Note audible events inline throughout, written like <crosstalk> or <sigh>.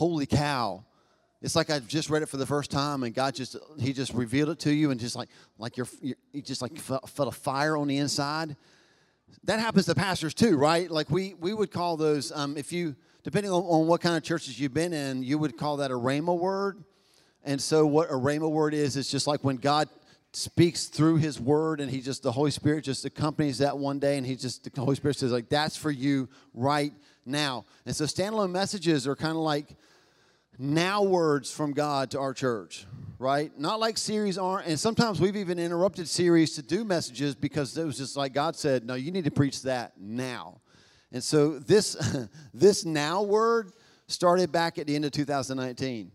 holy cow. It's like I've just read it for the first time, and God just He just revealed it to you, and just like like you're, you just like felt, felt a fire on the inside. That happens to pastors too, right? Like we we would call those um, if you depending on, on what kind of churches you've been in, you would call that a rhema word. And so what a rhema word is, it's just like when God speaks through his word and he just the holy spirit just accompanies that one day and he just the holy spirit says like that's for you right now and so standalone messages are kind of like now words from god to our church right not like series aren't and sometimes we've even interrupted series to do messages because it was just like god said no you need to preach that now and so this <laughs> this now word started back at the end of 2019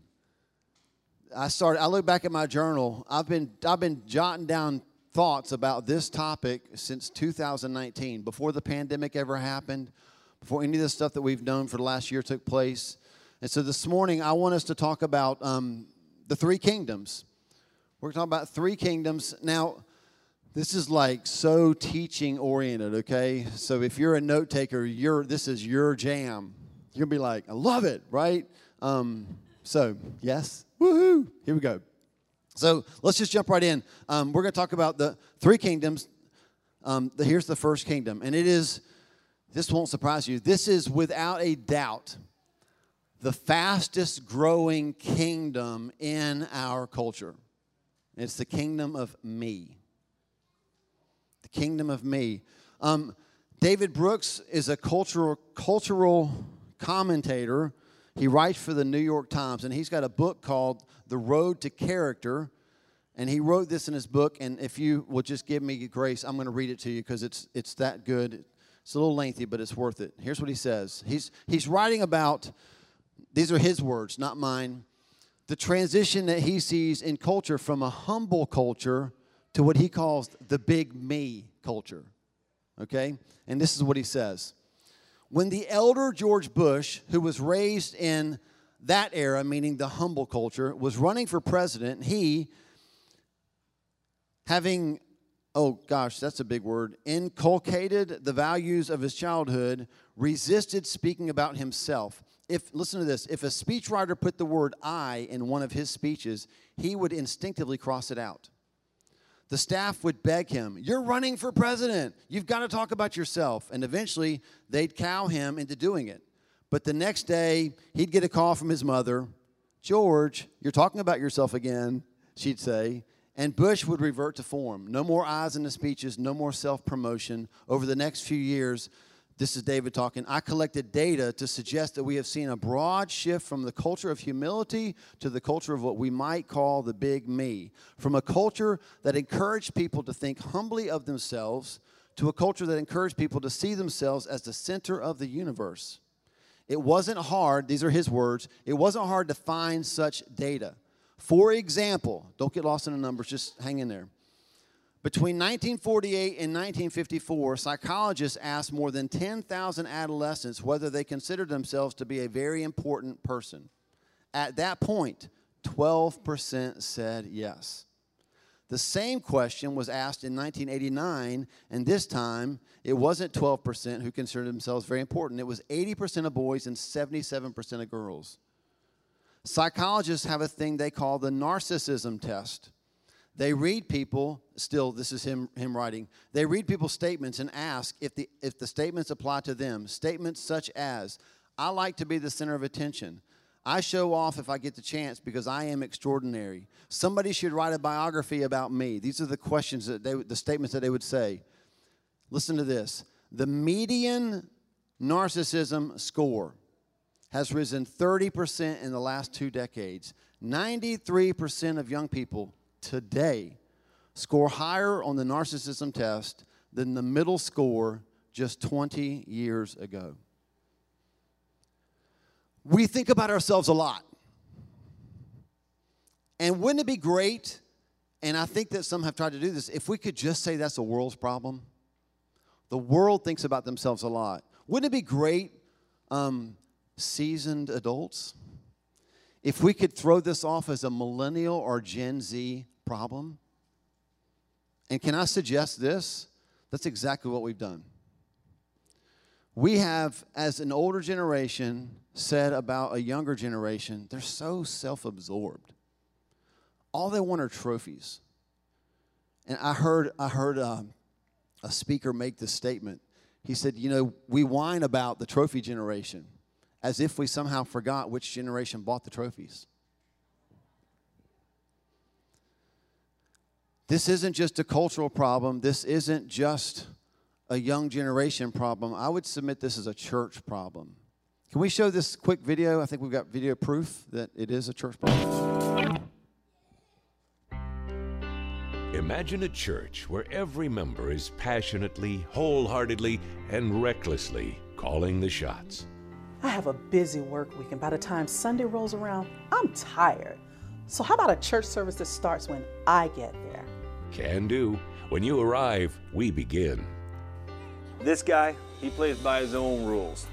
I started. I look back at my journal. I've been I've been jotting down thoughts about this topic since 2019, before the pandemic ever happened, before any of the stuff that we've known for the last year took place. And so this morning, I want us to talk about um, the three kingdoms. We're talking about three kingdoms. Now, this is like so teaching oriented, okay? So if you're a note taker, you're this is your jam. Gonna be like, I love it, right? Um, so yes, Woohoo! Here we go. So let's just jump right in. Um, we're going to talk about the three kingdoms. Um, the, here's the first kingdom, and it is, this won't surprise you, this is without a doubt the fastest growing kingdom in our culture. It's the kingdom of me. The kingdom of me. Um, David Brooks is a cultural, cultural commentator he writes for the New York Times, and he's got a book called The Road to Character. And he wrote this in his book. And if you will just give me grace, I'm going to read it to you because it's, it's that good. It's a little lengthy, but it's worth it. Here's what he says He's, he's writing about, these are his words, not mine, the transition that he sees in culture from a humble culture to what he calls the big me culture. Okay? And this is what he says when the elder George Bush, who was raised in that era, meaning the humble culture, was running for president, he, having, oh gosh, that's a big word, inculcated the values of his childhood, resisted speaking about himself. If, listen to this, if a speechwriter put the word I in one of his speeches, he would instinctively cross it out the staff would beg him, You're running for president. You've got to talk about yourself. And eventually, they'd cow him into doing it. But the next day, he'd get a call from his mother George, you're talking about yourself again, she'd say. And Bush would revert to form. No more eyes in the speeches, no more self promotion. Over the next few years, this is David talking. I collected data to suggest that we have seen a broad shift from the culture of humility to the culture of what we might call the big me. From a culture that encouraged people to think humbly of themselves to a culture that encouraged people to see themselves as the center of the universe. It wasn't hard, these are his words, it wasn't hard to find such data. For example, don't get lost in the numbers, just hang in there. Between 1948 and 1954, psychologists asked more than 10,000 adolescents whether they considered themselves to be a very important person. At that point, 12% said yes. The same question was asked in 1989, and this time it wasn't 12% who considered themselves very important. It was 80% of boys and 77% of girls. Psychologists have a thing they call the narcissism test. They read people, still, this is him, him writing, they read people's statements and ask if the, if the statements apply to them. Statements such as, I like to be the center of attention. I show off if I get the chance because I am extraordinary. Somebody should write a biography about me. These are the questions that they, the statements that they would say. Listen to this. The median narcissism score has risen 30% in the last two decades. 93% of young people today score higher on the narcissism test than the middle score just 20 years ago. We think about ourselves a lot. And wouldn't it be great? And I think that some have tried to do this. If we could just say that's the world's problem, the world thinks about themselves a lot. Wouldn't it be great, um, seasoned adults, if we could throw this off as a millennial or Gen Z problem? And can I suggest this? That's exactly what we've done. We have, as an older generation, said about a younger generation they're so self absorbed. All they want are trophies. And I heard, I heard um, a speaker make this statement. He said, You know, we whine about the trophy generation as if we somehow forgot which generation bought the trophies. This isn't just a cultural problem. This isn't just a young generation problem. I would submit this as a church problem. Can we show this quick video? I think we've got video proof that it is a church problem. Imagine a church where every member is passionately, wholeheartedly, and recklessly calling the shots. I have a busy work week, and by the time Sunday rolls around, I'm tired. So, how about a church service that starts when I get there? Can do. When you arrive, we begin. This guy, he plays by his own rules.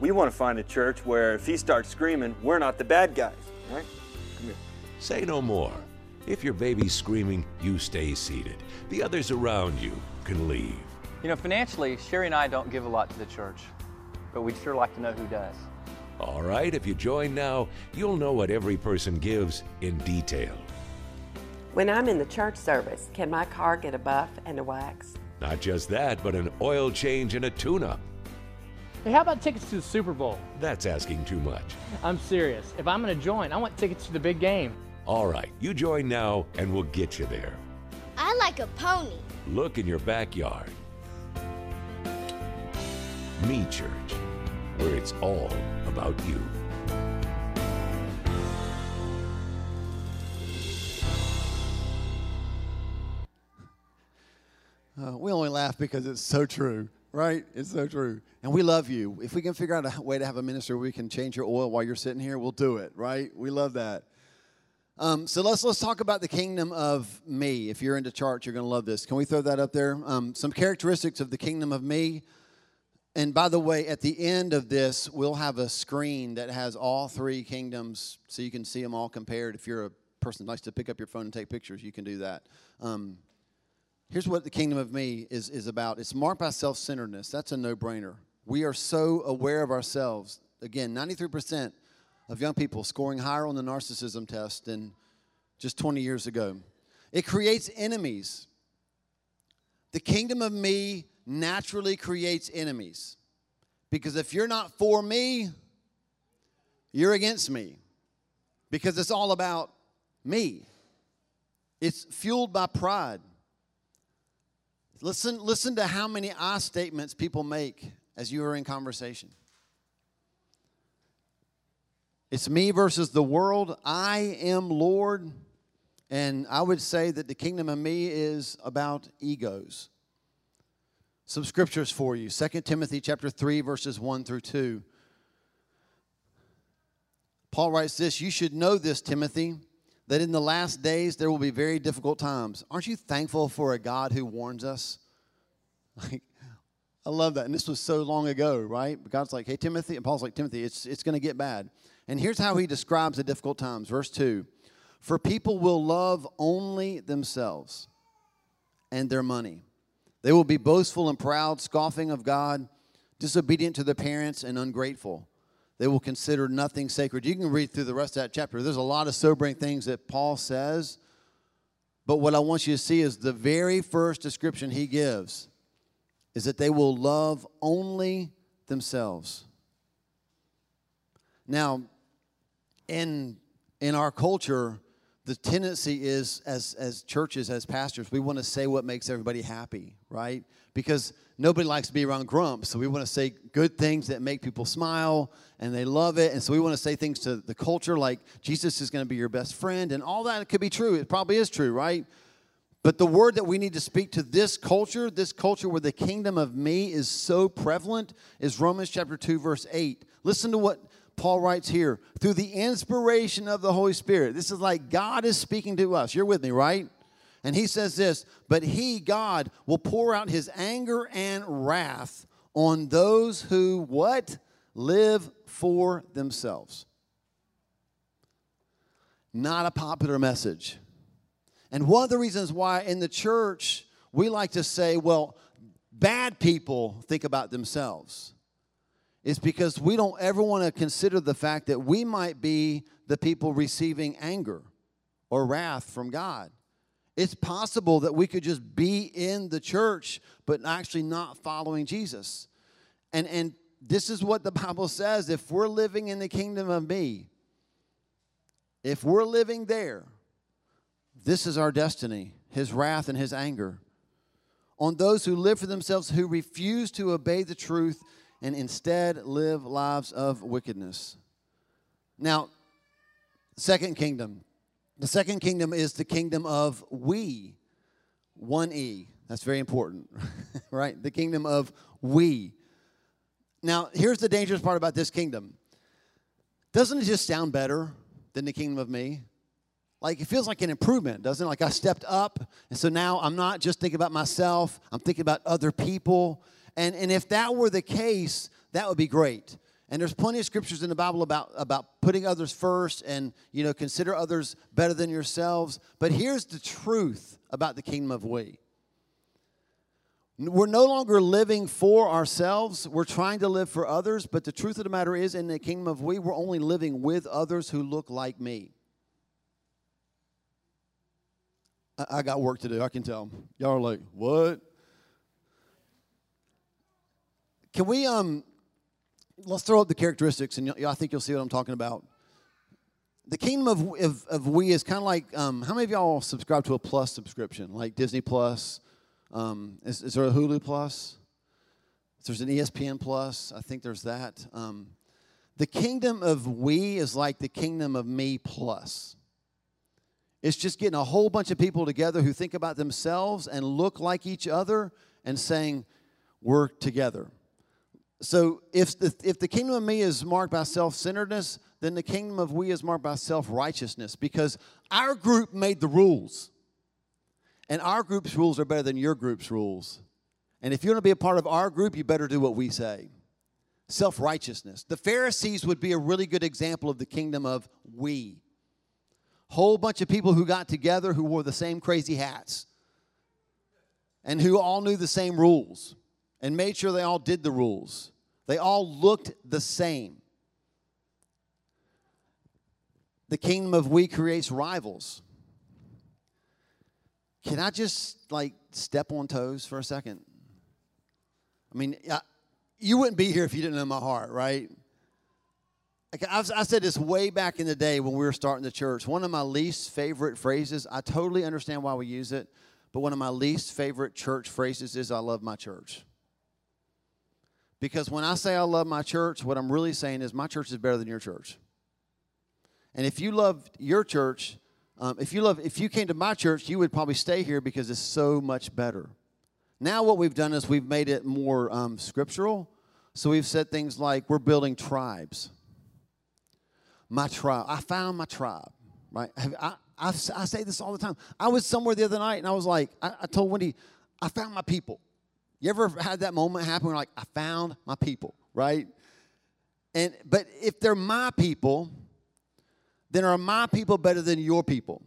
We want to find a church where if he starts screaming, we're not the bad guys, right? Come here. Say no more. If your baby's screaming, you stay seated. The others around you can leave. You know, financially, Sherry and I don't give a lot to the church, but we'd sure like to know who does. All right, if you join now, you'll know what every person gives in detail. When I'm in the church service, can my car get a buff and a wax? Not just that, but an oil change and a tune up. Hey, how about tickets to the Super Bowl? That's asking too much. I'm serious. If I'm going to join, I want tickets to the big game. All right, you join now and we'll get you there. I like a pony. Look in your backyard. Me Church, where it's all about you. Uh, we only laugh because it's so true, right? It's so true. And we love you. If we can figure out a way to have a minister we can change your oil while you're sitting here, we'll do it, right? We love that. Um, so let's let's talk about the kingdom of me. If you're into charts, you're going to love this. Can we throw that up there? Um, some characteristics of the kingdom of me. And by the way, at the end of this, we'll have a screen that has all three kingdoms, so you can see them all compared. If you're a person that likes to pick up your phone and take pictures, you can do that. Um, here's what the kingdom of me is is about. It's marked by self-centeredness. That's a no-brainer. We are so aware of ourselves. Again, 93 percent of young people scoring higher on the narcissism test than just 20 years ago. It creates enemies. The kingdom of me naturally creates enemies. Because if you're not for me, you're against me. Because it's all about me. It's fueled by pride. Listen, listen to how many I statements people make as you are in conversation. It's me versus the world. I am Lord. And I would say that the kingdom of me is about egos. Some scriptures for you. 2 Timothy chapter 3 verses 1 through 2. Paul writes this, you should know this Timothy that in the last days there will be very difficult times. Aren't you thankful for a God who warns us? <laughs> Like I love that. And this was so long ago, right? God's like, "Hey Timothy," and Paul's like, "Timothy, it's it's going to get bad." And here's how he describes the difficult times. Verse 2 For people will love only themselves and their money. They will be boastful and proud, scoffing of God, disobedient to their parents, and ungrateful. They will consider nothing sacred. You can read through the rest of that chapter. There's a lot of sobering things that Paul says. But what I want you to see is the very first description he gives is that they will love only themselves. Now, in in our culture, the tendency is as as churches, as pastors, we want to say what makes everybody happy, right? Because nobody likes to be around grumps, so we want to say good things that make people smile and they love it, and so we want to say things to the culture like Jesus is going to be your best friend, and all that could be true. It probably is true, right? But the word that we need to speak to this culture, this culture where the kingdom of me is so prevalent, is Romans chapter 2, verse 8. Listen to what Paul writes here through the inspiration of the Holy Spirit. This is like God is speaking to us. You're with me, right? And he says this, but he, God, will pour out his anger and wrath on those who what? Live for themselves. Not a popular message. And one of the reasons why in the church we like to say, well, bad people think about themselves. is because we don't ever want to consider the fact that we might be the people receiving anger or wrath from God. It's possible that we could just be in the church, but actually not following Jesus. And, and this is what the <laughs> Bible says if we're living in the kingdom of me, if we're living there, this is our destiny his wrath and his anger. On those who live for themselves, who refuse to obey the truth and instead live lives of wickedness. Now, second kingdom. The second kingdom is the kingdom of we. One E. That's very important, <laughs> right? The kingdom of we. Now, here's the dangerous part about this kingdom. Doesn't it just sound better than the kingdom of me? Like it feels like an improvement, doesn't it? Like I stepped up, and so now I'm not just thinking about myself, I'm thinking about other people. And, and if that were the case, that would be great. And there's plenty of scriptures in the Bible about, about putting others first and, you know, consider others better than yourselves. But here's the truth about the kingdom of we. We're no longer living for ourselves. We're trying to live for others. But the truth of the matter is, in the kingdom of we, we're only living with others who look like me. I, got work to do. I can tell. Y'all are like, what? Can we um let's throw up the characteristics and I think you'll see what I'm talking about. The kingdom of, of, of we is kind of like um, how many of y'all subscribe to a plus subscription like Disney Plus? Um, is, is, there a Hulu Plus? There's an ESPN Plus. I think there's that. Um, the kingdom of we is like the kingdom of me plus. It's just getting a whole bunch of people together who think about themselves and look like each other and saying, We're together. So if the, if the kingdom of me is marked by self centeredness, then the kingdom of we is marked by self righteousness because our group made the rules. And our group's rules are better than your group's rules. And if you want to be a part of our group, you better do what we say. Self righteousness. The Pharisees would be a really good example of the kingdom of we whole bunch of people who got together who wore the same crazy hats and who all knew the same rules and made sure they all did the rules. They all looked the same. The kingdom of we creates rivals. Can I just like step on toes for a second? I mean, I, you wouldn't be here if you didn't know my heart, right? I've, I said this way back in the day when we were starting the church. One of my least favorite phrases, I totally understand why we use it, but one of my least favorite church phrases is I love my church. Because when I say I love my church, what I'm really saying is my church is better than your church. And if you love your church, um, if you love, if you came to my church, you would probably stay here because it's so much better. Now what we've done is we've made it more um, scriptural. So we've said things like we're building tribes my tribe. I found my tribe, right? I, I, I say this all the time. I was somewhere the other night and I was like, I, I told Wendy, I found my people. You ever had that moment happen where like, I found my people, right? And but if they're my people, then are my people better than your people?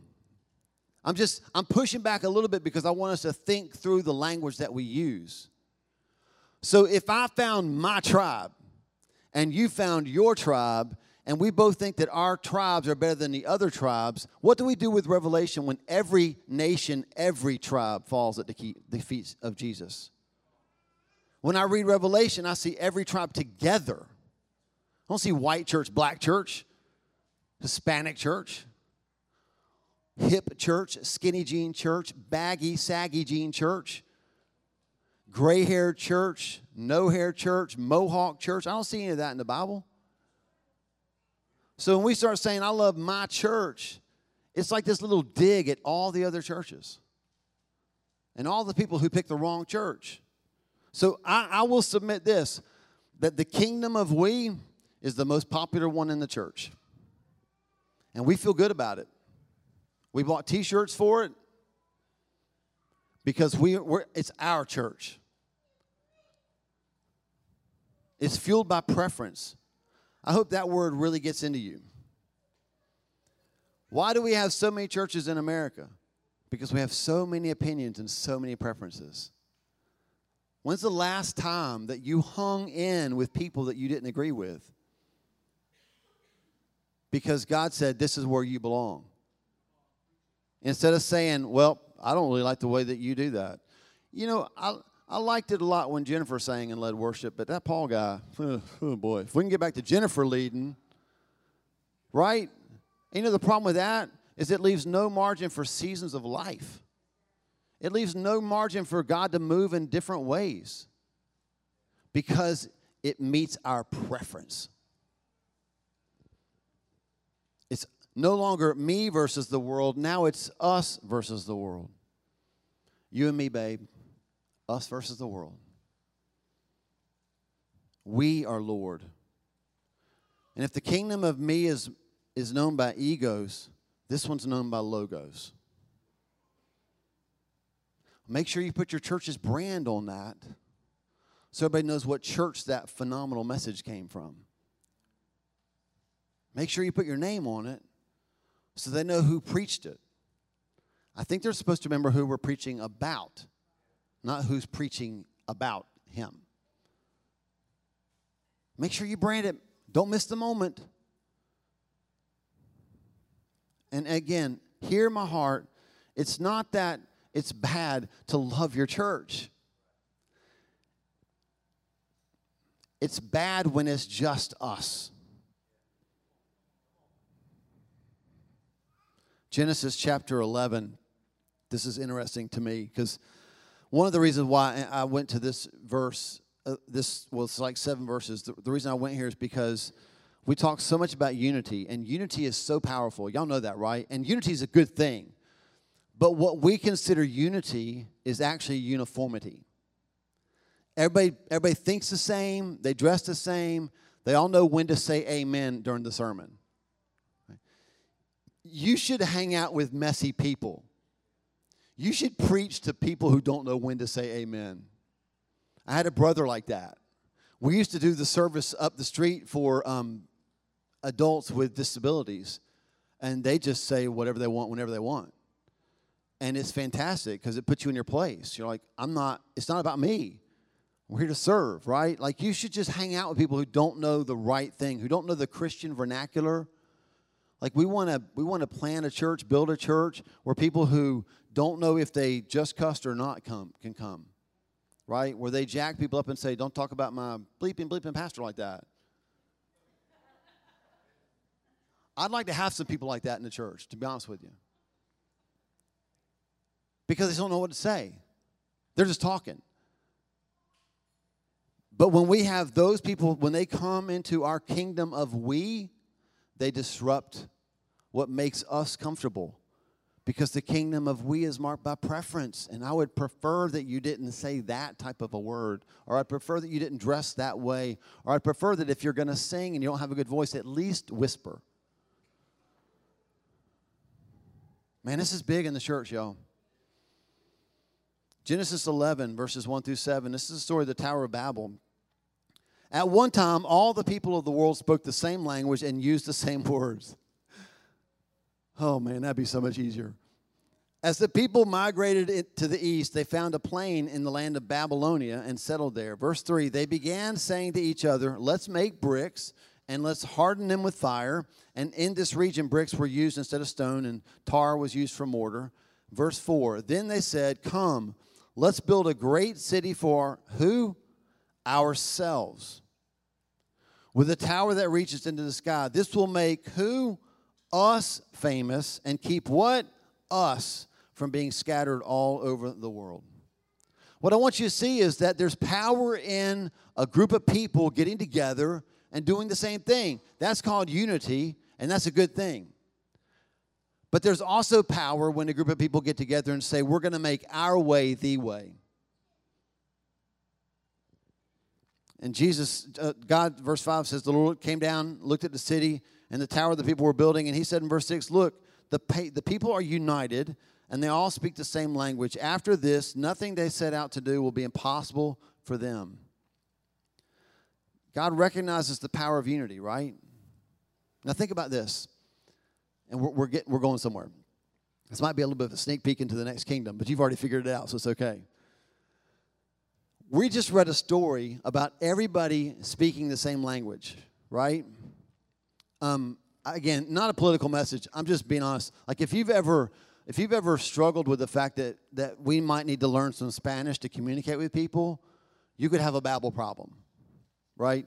I'm just I'm pushing back a little bit because I want us to think through the language that we use. So if I found my tribe and you found your tribe and we both think that our tribes are better than the other tribes, what do we do with Revelation when every nation, every tribe falls at the, feet of Jesus? When I read Revelation, I see every tribe together. I don't see white church, black church, Hispanic church, hip church, skinny jean church, baggy, saggy jean church, gray haired church, no hair church, mohawk church. I don't see any of that in the Bible. So when we start saying, I love my church, it's like this little dig at all the other churches and all the people who pick the wrong church. So I, I will submit this that the kingdom of we is the most popular one in the church. And we feel good about it. We bought t shirts for it because we, we're, it's our church. It's fueled by preference. I hope that word really gets into you. Why do we have so many churches in America? Because we have so many opinions and so many preferences. When's the last time that you hung in with people that you didn't agree with? Because God said, This is where you belong. Instead of saying, Well, I don't really like the way that you do that. You know, I, I liked it a lot when Jennifer sang and led worship, but that Paul guy, oh, <laughs> oh boy. If we can get back to Jennifer leading, right? You know, the problem with that is it leaves no margin for seasons of life. It leaves no margin for God to move in different ways because it meets our preference. It's no longer me versus the world, now it's us versus the world. You and me, babe, us versus the world. We are Lord. And if the kingdom of me is, is known by egos, this one's known by logos. Make sure you put your church's brand on that so everybody knows what church that phenomenal message came from. Make sure you put your name on it so they know who preached it. I think they're supposed to remember who we're preaching about, not who's preaching about him. Make sure you brand it. Don't miss the moment. And again, hear my heart. It's not that it's bad to love your church. It's bad when it's just us. Genesis chapter 11. This is interesting to me because one of the reasons why I went to this verse, uh, this was like seven verses. The, the reason I went here is because we talk so much about unity, and unity is so powerful. Y'all know that, right? And unity is a good thing. But what we consider unity is actually uniformity. Everybody, everybody thinks the same, they dress the same, they all know when to say amen during the sermon. You should hang out with messy people. You should preach to people who don't know when to say amen. I had a brother like that. We used to do the service up the street for um, adults with disabilities, and they just say whatever they want whenever they want and it's fantastic because it puts you in your place. You're like, I'm not, it's not about me. We're here to serve, right? Like you should just hang out with people who don't know the right thing, who don't know the Christian vernacular. Like we want to we want to plan a church, build a church where people who don't know if they just cussed or not come can come. Right? Where they jack people up and say, "Don't talk about my bleeping bleeping pastor like that." I'd like to have some people like that in the church, to be honest with you because they don't know what to say. They're just talking. But when we have those people, when they come into our kingdom of we, they disrupt what makes us comfortable. Because the kingdom of we is marked by preference. And I would prefer that you didn't say that type of a word, or I'd prefer that you didn't dress that way, or I'd prefer that if you're going to sing and you don't have a good voice, at least whisper. Man, this is big in the church, y'all. Genesis 11, verses 1 through 7. This is the story of the Tower of Babel. At one time, all the people of the world spoke the same language and used the same <laughs> words. Oh man, that'd be so much easier. As the people migrated to the east, they found a plain in the land of Babylonia and settled there. Verse 3 They began saying to each other, Let's make bricks and let's harden them with fire. And in this region, bricks were used instead of stone, and tar was used for mortar. Verse 4 Then they said, Come Let's build a great city for who? Ourselves. With a tower that reaches into the sky. This will make who? Us famous and keep what? Us from being scattered all over the world. What I want you to see is that there's power in a group of people getting together and doing the same thing. That's called unity, and that's a good thing. But there's also power when a group of people get together and say, we're going to make our way the way. And Jesus, uh, God, verse 5 says, the Lord came down, looked at the city and the tower the people were building, and he said in verse 6, Look, the, the people are united and they all speak the same language. After this, nothing they set out to do will be impossible for them. God recognizes the power of unity, right? Now think about this and we're, we're, getting, we're going somewhere. This might be a little bit of a sneak peek into the next kingdom, but you've already figured it out, so it's okay. we just read a story about everybody speaking the same language, right? Um, again, not a political message. I'm just being honest. Like if you've ever if you've ever struggled with the fact that that we might need to learn some Spanish to communicate with people, you could have a babble problem, right?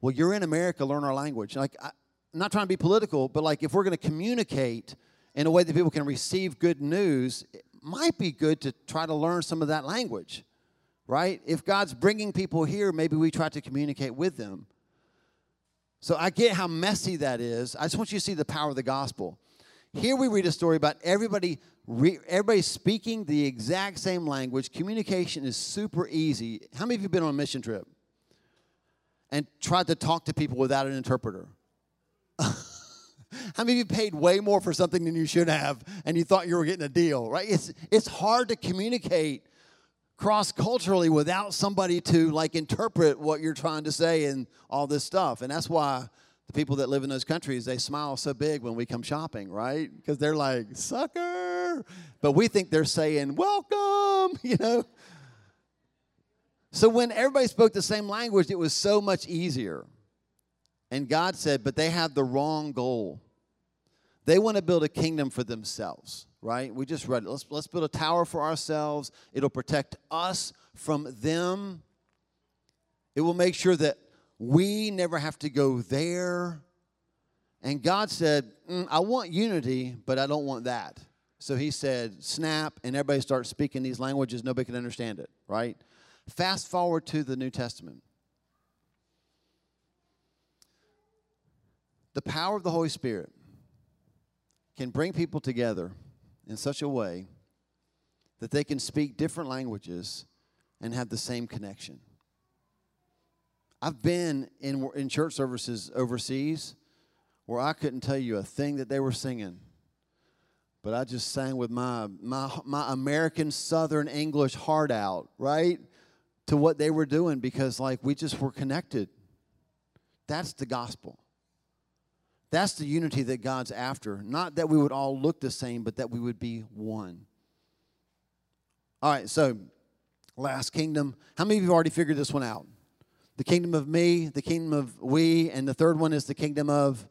Well, you're in America, learn our language. Like I, not trying to be political, but like if we're going to communicate in a way that people can receive good news, it might be good to try to learn some of that language, right? If God's bringing people here, maybe we try to communicate with them. So I get how messy that is. I just want you to see the power of the gospel. Here we read a story about everybody everybody speaking the exact same language. Communication is super easy. How many of you been on a mission trip and tried to talk to people without an interpreter? <laughs> How many of you paid way more for something than you should have and you thought you were getting a deal, right? It's, it's hard to communicate cross culturally without somebody to like interpret what you're trying to say and all this stuff. And that's why the people that live in those countries, they smile so big when we come shopping, right? Because they're like, sucker. But we think they're saying, welcome, <laughs> you know? So when everybody spoke the same language, it was so much easier. And God said, but they have the wrong goal. They want to build a kingdom for themselves, right? We just read it. Let's, let's build a tower for ourselves. It'll protect us from them. It will make sure that we never have to go there. And God said, mm, I want unity, but I don't want that. So he said, snap, and everybody starts speaking these languages. Nobody can understand it, right? Fast forward to the New Testament. The power of the Holy Spirit can bring people together in such a way that they can speak different languages and have the same connection. I've been in, in church services overseas where I couldn't tell you a thing that they were singing, but I just sang with my, my, my American Southern English heart out, right? To what they were doing because, like, we just were connected. That's the gospel. That's the unity that God's after. Not that we would all look the same, but that we would be one. All right, so last kingdom. How many of you have already figured this one out? The kingdom of me, the kingdom of we, and the third one is the kingdom of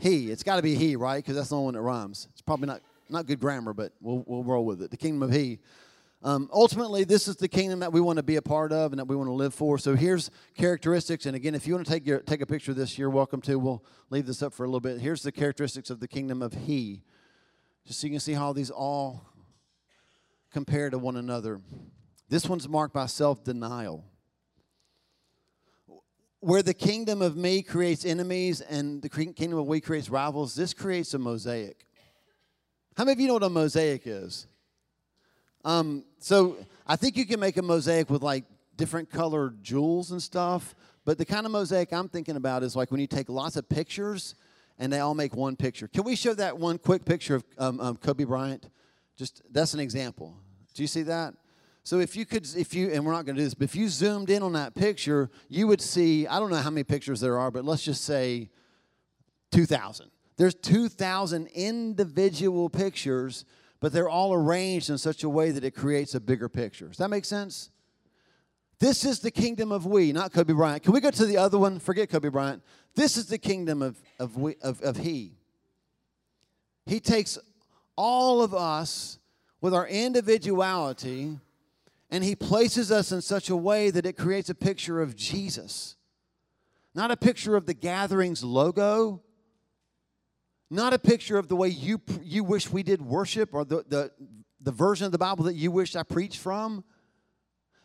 he. It's got to be he, right? Because that's the only one that rhymes. It's probably not, not good grammar, but we'll, we'll roll with it. The kingdom of he. Um, ultimately, this is the kingdom that we want to be a part of and that we want to live for. So here's characteristics. And again, if you want to take your, take a picture of this, you're welcome to. We'll leave this up for a little bit. Here's the characteristics of the kingdom of He, just so you can see how these all compare to one another. This one's marked by self denial. Where the kingdom of me creates enemies and the kingdom of we creates rivals, this creates a mosaic. How many of you know what a mosaic is? Um, so I think you can make a mosaic with like different colored jewels and stuff. But the kind of mosaic I'm thinking about is like when you take lots of pictures and they all make one picture. Can we show that one quick picture of um, um, Kobe Bryant? Just that's an example. Do you see that? So if you could, if you, and we're not going to do this, but if you zoomed in on that picture, you would see, I don't know how many pictures there are, but let's just say 2,000. There's 2,000 individual pictures, but they're all arranged in such a way that it creates a bigger picture. Does that make sense? This is the kingdom of we, not Kobe Bryant. Can we go to the other one? Forget Kobe Bryant. This is the kingdom of, of, we, of, of he. He takes all of us with our individuality and he places us in such a way that it creates a picture of Jesus. Not a picture of the gatherings logo, not a picture of the way you, you wish we did worship or the, the, the version of the Bible that you wish I preached from.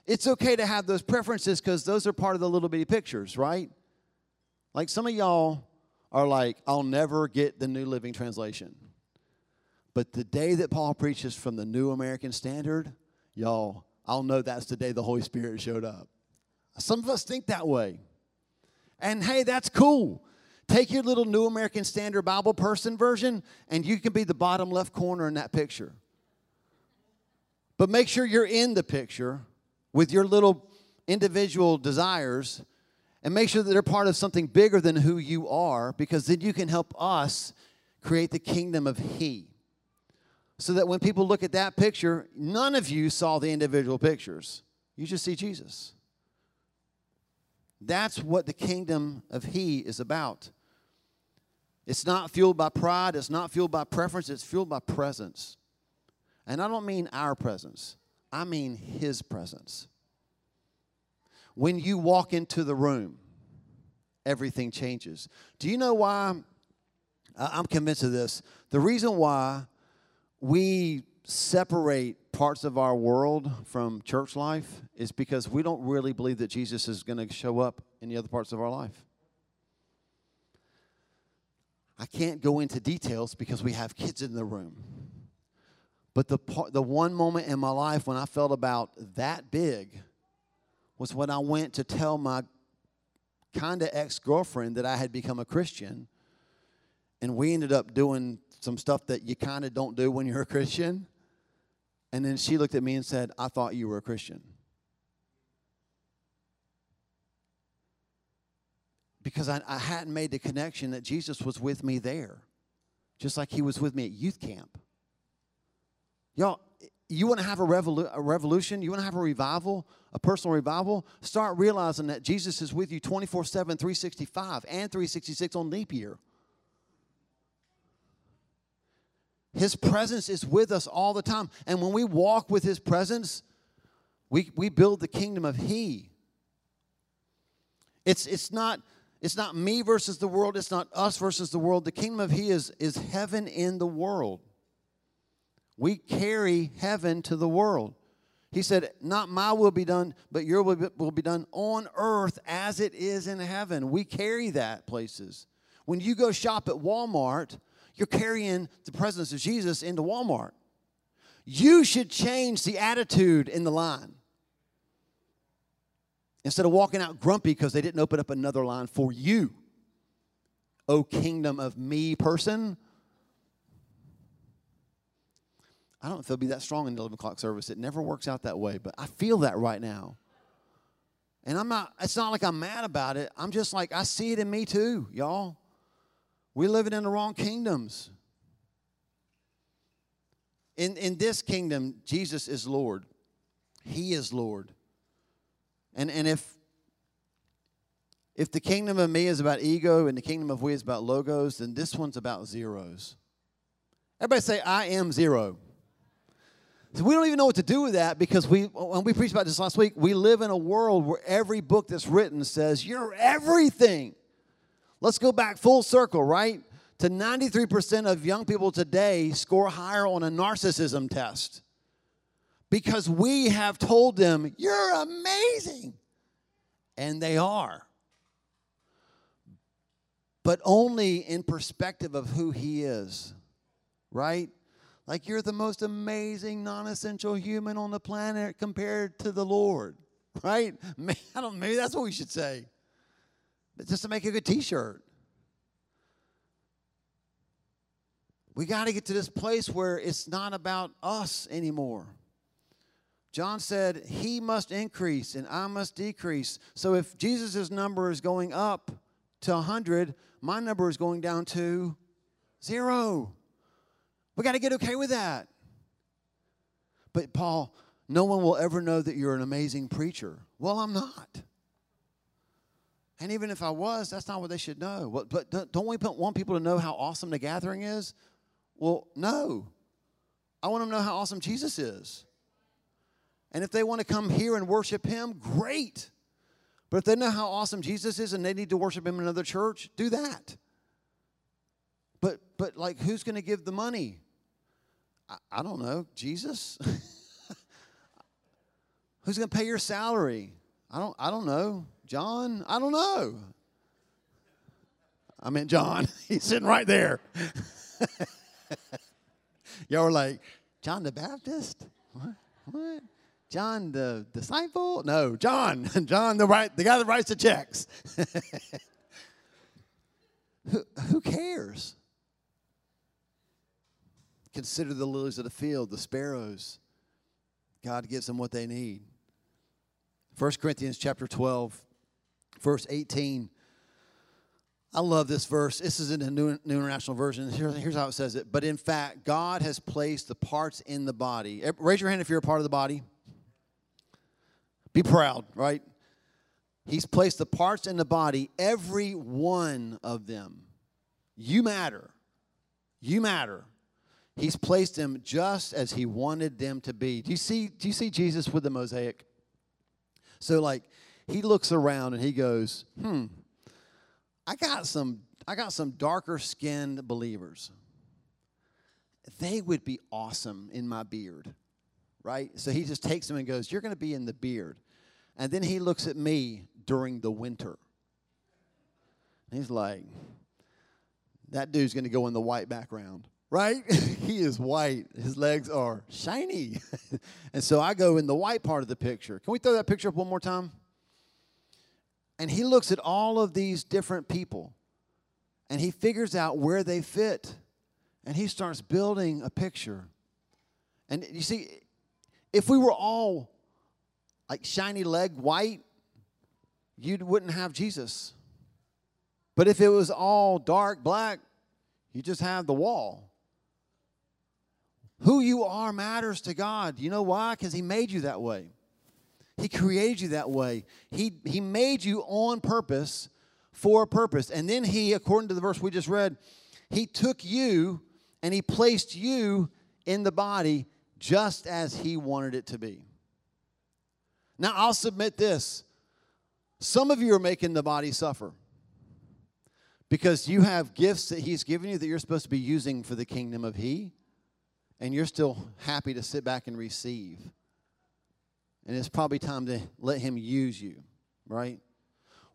It's okay to have those preferences because those are part of the little bitty pictures, right? Like some of y'all are like, I'll never get the New Living Translation. But the day that Paul preaches from the New American Standard, y'all, I'll know that's the day the Holy Spirit showed up. Some of us think that way. And hey, that's cool. Take your little New American Standard Bible person version, and you can be the bottom left corner in that picture. But make sure you're in the picture with your little individual desires and make sure that they're part of something bigger than who you are because then you can help us create the kingdom of He so that when people look at that picture, none of you saw the individual pictures. You just see Jesus. That's what the kingdom of He is about. It's not fueled by pride, it's not fueled by preference, it's fueled by presence. And I don't mean our presence, I mean His presence. When you walk into the room, everything changes. Do you know why? I'm convinced of this. The reason why we separate parts of our world from church life is because we don't really believe that Jesus is going to show up in the other parts of our life. I can't go into details because we have kids in the room. But the, the one moment in my life when I felt about that big was when I went to tell my kind of ex girlfriend that I had become a Christian. And we ended up doing some stuff that you kind of don't do when you're a Christian. And then she looked at me and said, I thought you were a Christian. Because I, I hadn't made the connection that Jesus was with me there, just like he was with me at youth camp. Y'all, you want to have a, revolu- a revolution? You want to have a revival, a personal revival? Start realizing that Jesus is with you 24 7, 365, and 366 on leap year. His presence is with us all the time. And when we walk with His presence, we, we build the kingdom of He. It's, it's, not, it's not me versus the world, it's not us versus the world. The kingdom of He is, is heaven in the world. We carry heaven to the world. He said, Not my will be done, but your will be, will be done on earth as it is in heaven. We carry that places. When you go shop at Walmart, you're carrying the presence of Jesus into Walmart. You should change the attitude in the line. Instead of walking out grumpy because they didn't open up another line for you. Oh, kingdom of me person. I don't they'll be that strong in the 11 o'clock service. It never works out that way, but I feel that right now. And I'm not, it's not like I'm mad about it. I'm just like, I see it in me too, y'all. We're living in the wrong kingdoms. In, in this kingdom, Jesus is Lord. He is Lord. And, and if, if the kingdom of me is about ego and the kingdom of we is about logos, then this one's about zeros. Everybody say, I am zero. So we don't even know what to do with that because we, when we preached about this last week, we live in a world where every book that's written says, You're everything. Let's go back full circle, right? To 93% of young people today score higher on a narcissism test because we have told them, You're amazing. And they are. But only in perspective of who He is, right? Like you're the most amazing, non essential human on the planet compared to the Lord, <laughs> right? I don't, maybe that's what we should say But just to make a good t shirt. We got to get to this place where it's not about us anymore. John said, He must increase and I must decrease. So if Jesus' number is going up to 100, my number is going down to zero. We got to get okay with that. But, Paul, no one will ever know that you're an amazing preacher. Well, I'm not. And even if I was, that's not what they should know. But don't we want people to know how awesome the gathering is? Well, no. I want them to know how awesome Jesus is. And if they want to come here and worship Him, great. But if they know how awesome Jesus is and they need to worship Him in another church, do that. But but like, who's going to give the money? I, I don't know. Jesus. <laughs> who's going to pay your salary? I don't. I don't know. John? I don't know. I meant John. <laughs> He's sitting right there. <laughs> Y'all were like, John the Baptist? What? What? John the disciple? No, John. <laughs> John the right the guy that writes the checks. <laughs> who, who cares? Consider the lilies of the field, the sparrows. God gives them what they need. 1 Corinthians chapter 12 verse 18. I love this verse. This is in the New, New International Version. Here, here's how it says it. But in fact, God has placed the parts in the body. Raise your hand if you're a part of the body. Be proud, right? He's placed the parts in the body, every one of them. You matter. You matter. He's placed them just as he wanted them to be. Do you see, do you see Jesus with the mosaic? So like he looks around and he goes, hmm, I got some, I got some darker skinned believers. They would be awesome in my beard. Right? So he just takes them and goes, You're gonna be in the beard. And then he looks at me during the winter. And he's like, that dude's going to go in the white background, right? <laughs> he is white. His legs are shiny. <laughs> and so I go in the white part of the picture. Can we throw that picture up one more time? And he looks at all of these different people and he figures out where they fit and he starts building a picture. And you see, if we were all like shiny leg white, you wouldn't have Jesus. But if it was all dark black, you just have the wall. Who you are matters to God. You know why? Because He made you that way. He created you that way. He, he made you on purpose for a purpose. And then He, according to the verse we just read, He took you and He placed you in the body just as He wanted it to be. Now, I'll submit this some of you are making the body suffer because you have gifts that He's given you that you're supposed to be using for the kingdom of He, and you're still happy to sit back and receive. And it's probably time to let Him use you, right?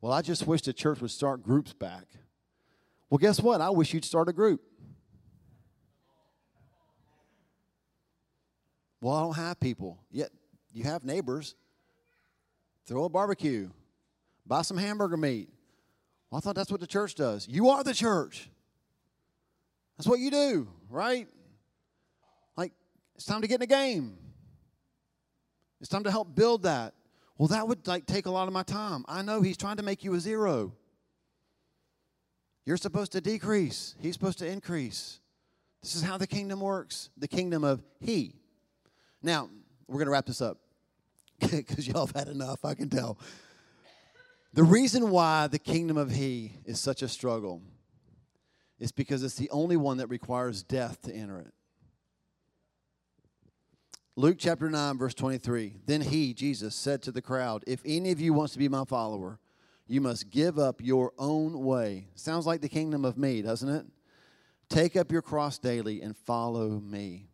Well, I just wish the church would start groups back. Well, guess what? I wish you'd start a group. Well, I don't have people. Yet you have neighbors. Throw a barbecue. Buy some hamburger meat. Well, I thought that's what the church does. You are the church. That's what you do, right? Like, it's time to get in the game. It's time to help build that. Well, that would like take a lot of my time. I know he's trying to make you a zero. You're supposed to decrease. He's supposed to increase. This is how the kingdom works. The kingdom of he. Now, we're going to wrap this up <laughs> because y'all have had enough, I can tell. The reason why the kingdom of He is such a struggle is because it's the only one that requires death to enter it. Luke chapter 9, verse 23. Then he, Jesus, said to the crowd, If any of you wants to be my follower, you must give up your own way. Sounds like the kingdom of me, doesn't it? Take up your cross daily and follow me.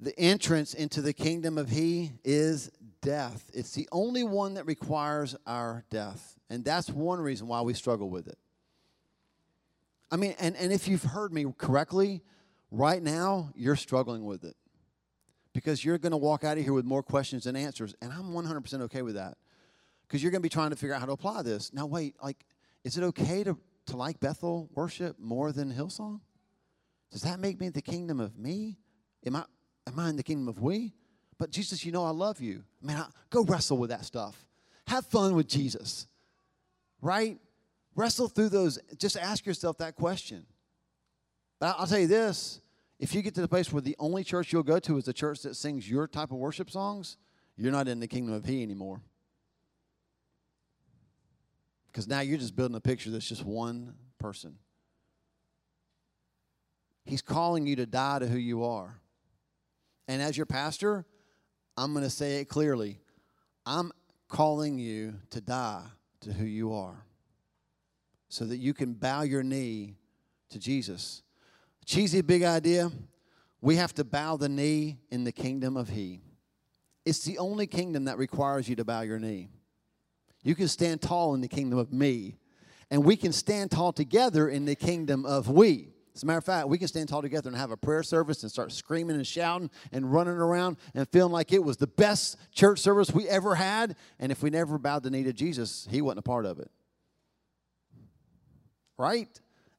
The entrance into the kingdom of He is death. It's the only one that requires our death. And that's one reason why we struggle with it. I mean, and, and if you've heard me correctly, right now, you're struggling with it. Because you're going to walk out of here with more questions than answers. And I'm 100% okay with that. Because you're going to be trying to figure out how to apply this. Now, wait, like, is it okay to, to like Bethel worship more than Hillsong? Does that make me the kingdom of me? Am I, am I in the kingdom of we? But Jesus, you know I love you. Man, I, go wrestle with that stuff. Have fun with Jesus, right? Wrestle through those. Just ask yourself that question. But I'll tell you this if you get to the place where the only church you'll go to is the church that sings your type of worship songs, you're not in the kingdom of He anymore. Because now you're just building a picture that's just one person. He's calling you to die to who you are. And as your pastor, I'm going to say it clearly. I'm calling you to die to who you are so that you can bow your knee to Jesus. Cheesy big idea. We have to bow the knee in the kingdom of He. It's the only kingdom that requires you to bow your knee. You can stand tall in the kingdom of me, and we can stand tall together in the kingdom of we. As a matter of fact, we can stand tall together and have a prayer service and start screaming and shouting and running around and feeling like it was the best church service we ever had. And if we never bowed the knee to Jesus, He wasn't a part of it. Right?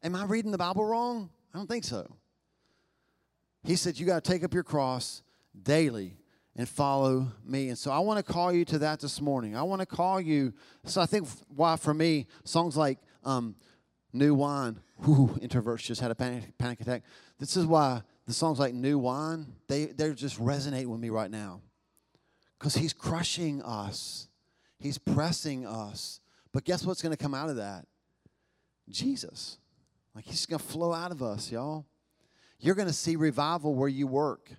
Am I reading the Bible wrong? I don't think so. He said, You got to take up your cross daily and follow me. And so I want to call you to that this morning. I want to call you. So I think why for me, songs like um, New Wine, whoo, introverts just had a panic, panic attack. This is why the songs like New Wine, they, they're just resonating with me right now. Because He's crushing us, He's pressing us. But guess what's going to come out of that? Jesus. Like He's going to flow out of us, y'all. You're going to see revival where you work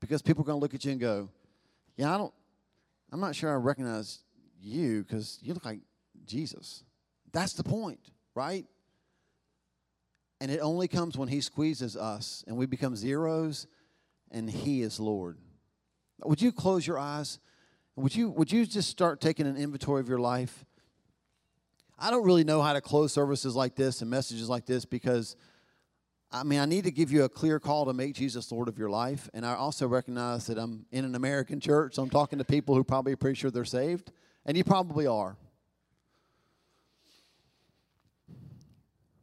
because people are going to look at you and go, Yeah, I don't, I'm not sure I recognize you because you look like Jesus. That's the point, right? And it only comes when He squeezes us and we become zeros and He is Lord. Would you close your eyes? Would you, would you just start taking an inventory of your life? I don't really know how to close services like this and messages like this because, I mean, I need to give you a clear call to make Jesus Lord of your life. And I also recognize that I'm in an American church, so I'm talking to people who probably are pretty sure they're saved, and you probably are.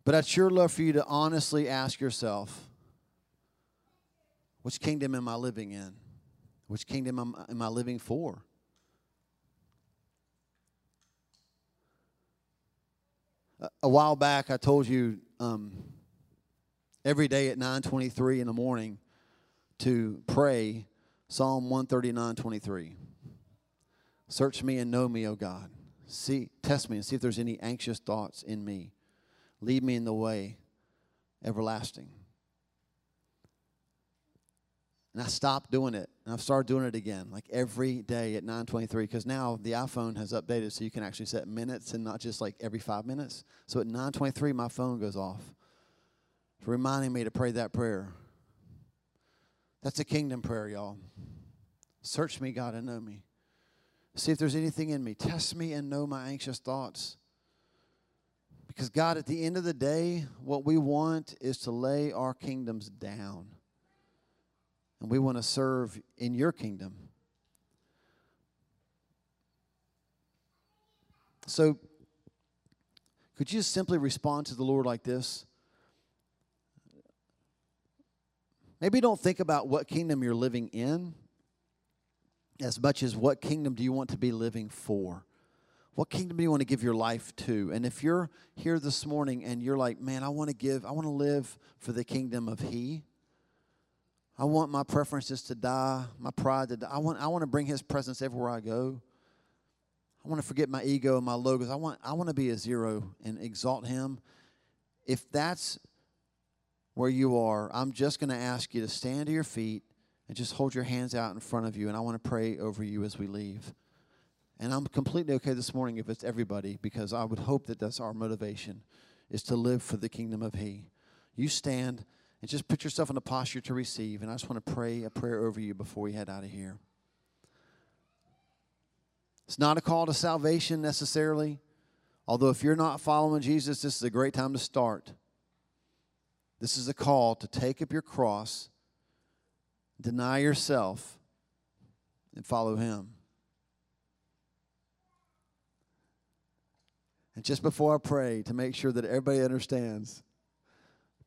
But I'd sure love for you to honestly ask yourself which kingdom am I living in? Which kingdom am, am I living for? A, a while back, I told you um, every day at 9:23 in the morning to pray Psalm 139:23. Search me and know me, O God. See, test me and see if there's any anxious thoughts in me. Lead me in the way everlasting. And I stopped doing it, and I've started doing it again, like every day at 9:23. Because now the iPhone has updated, so you can actually set minutes and not just like every five minutes. So at 9:23, my phone goes off, reminding me to pray that prayer. That's a kingdom prayer, y'all. Search me, God, and know me. See if there's anything in me. Test me and know my anxious thoughts. Because, God, at the end of the day, what we want is to lay our kingdoms down. And we want to serve in your kingdom. So, could you just simply respond to the Lord like this? Maybe don't think about what kingdom you're living in as much as what kingdom do you want to be living for? What kingdom do you want to give your life to? And if you're here this morning and you're like, man, I want to give, I want to live for the kingdom of He. I want my preferences to die, my pride to die. I want, I want to bring His presence everywhere I go. I want to forget my ego and my logos. I want, I want to be a zero and exalt Him. If that's where you are, I'm just going to ask you to stand to your feet and just hold your hands out in front of you, and I want to pray over you as we leave. And I'm completely okay this morning if it's everybody, because I would hope that that's our motivation, is to live for the kingdom of He. You stand and just put yourself in a posture to receive, and I just want to pray a prayer over you before we head out of here. It's not a call to salvation necessarily, although if you're not following Jesus, this is a great time to start. This is a call to take up your cross, deny yourself, and follow Him. And just before I pray, to make sure that everybody understands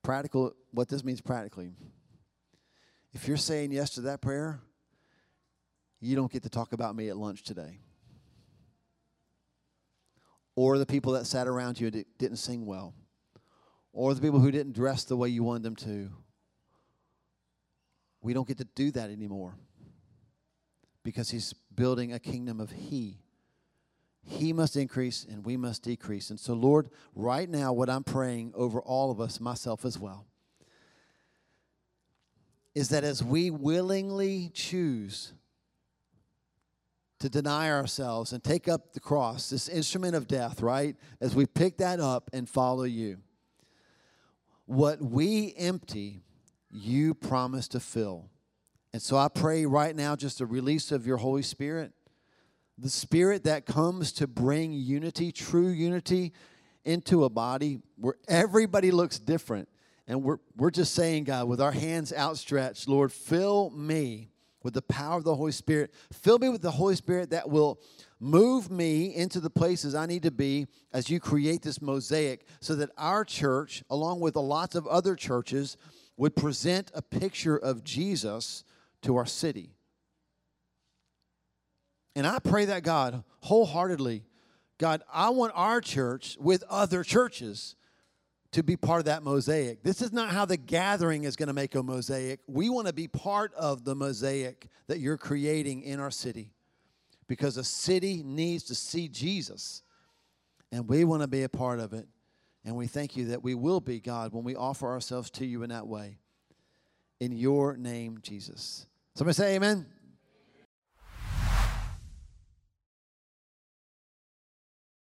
practical what this means practically. If you're saying yes to that prayer, you don't get to talk about me at lunch today. Or the people that sat around you and didn't sing well. Or the people who didn't dress the way you wanted them to. We don't get to do that anymore because he's building a kingdom of he. He must increase and we must decrease. And so, Lord, right now, what I'm praying over all of us, myself as well, is that as we willingly choose to deny ourselves and take up the cross, this instrument of death, right? As we pick that up and follow you, what we empty, you promise to fill. And so I pray right now just a release of your Holy Spirit the spirit that comes to bring unity, true unity, into a body where everybody looks different. And we're, we're just saying, God, with our hands outstretched, Lord, fill me with the power of the Holy Spirit. Fill me with the Holy Spirit that will move me into the places I need to be as you create this mosaic so that our church, along with a lots of other churches, would present a picture of Jesus to our city. And I pray that God wholeheartedly, God, I want our church with other churches to be part of that mosaic. This is not how the gathering is going to make a mosaic. We want to be part of the mosaic that you're creating in our city. because a city needs to see Jesus. And we want to be a part of it. And we thank you that we will be, God, when we offer ourselves to you in that way. In your name, Jesus. Somebody say amen.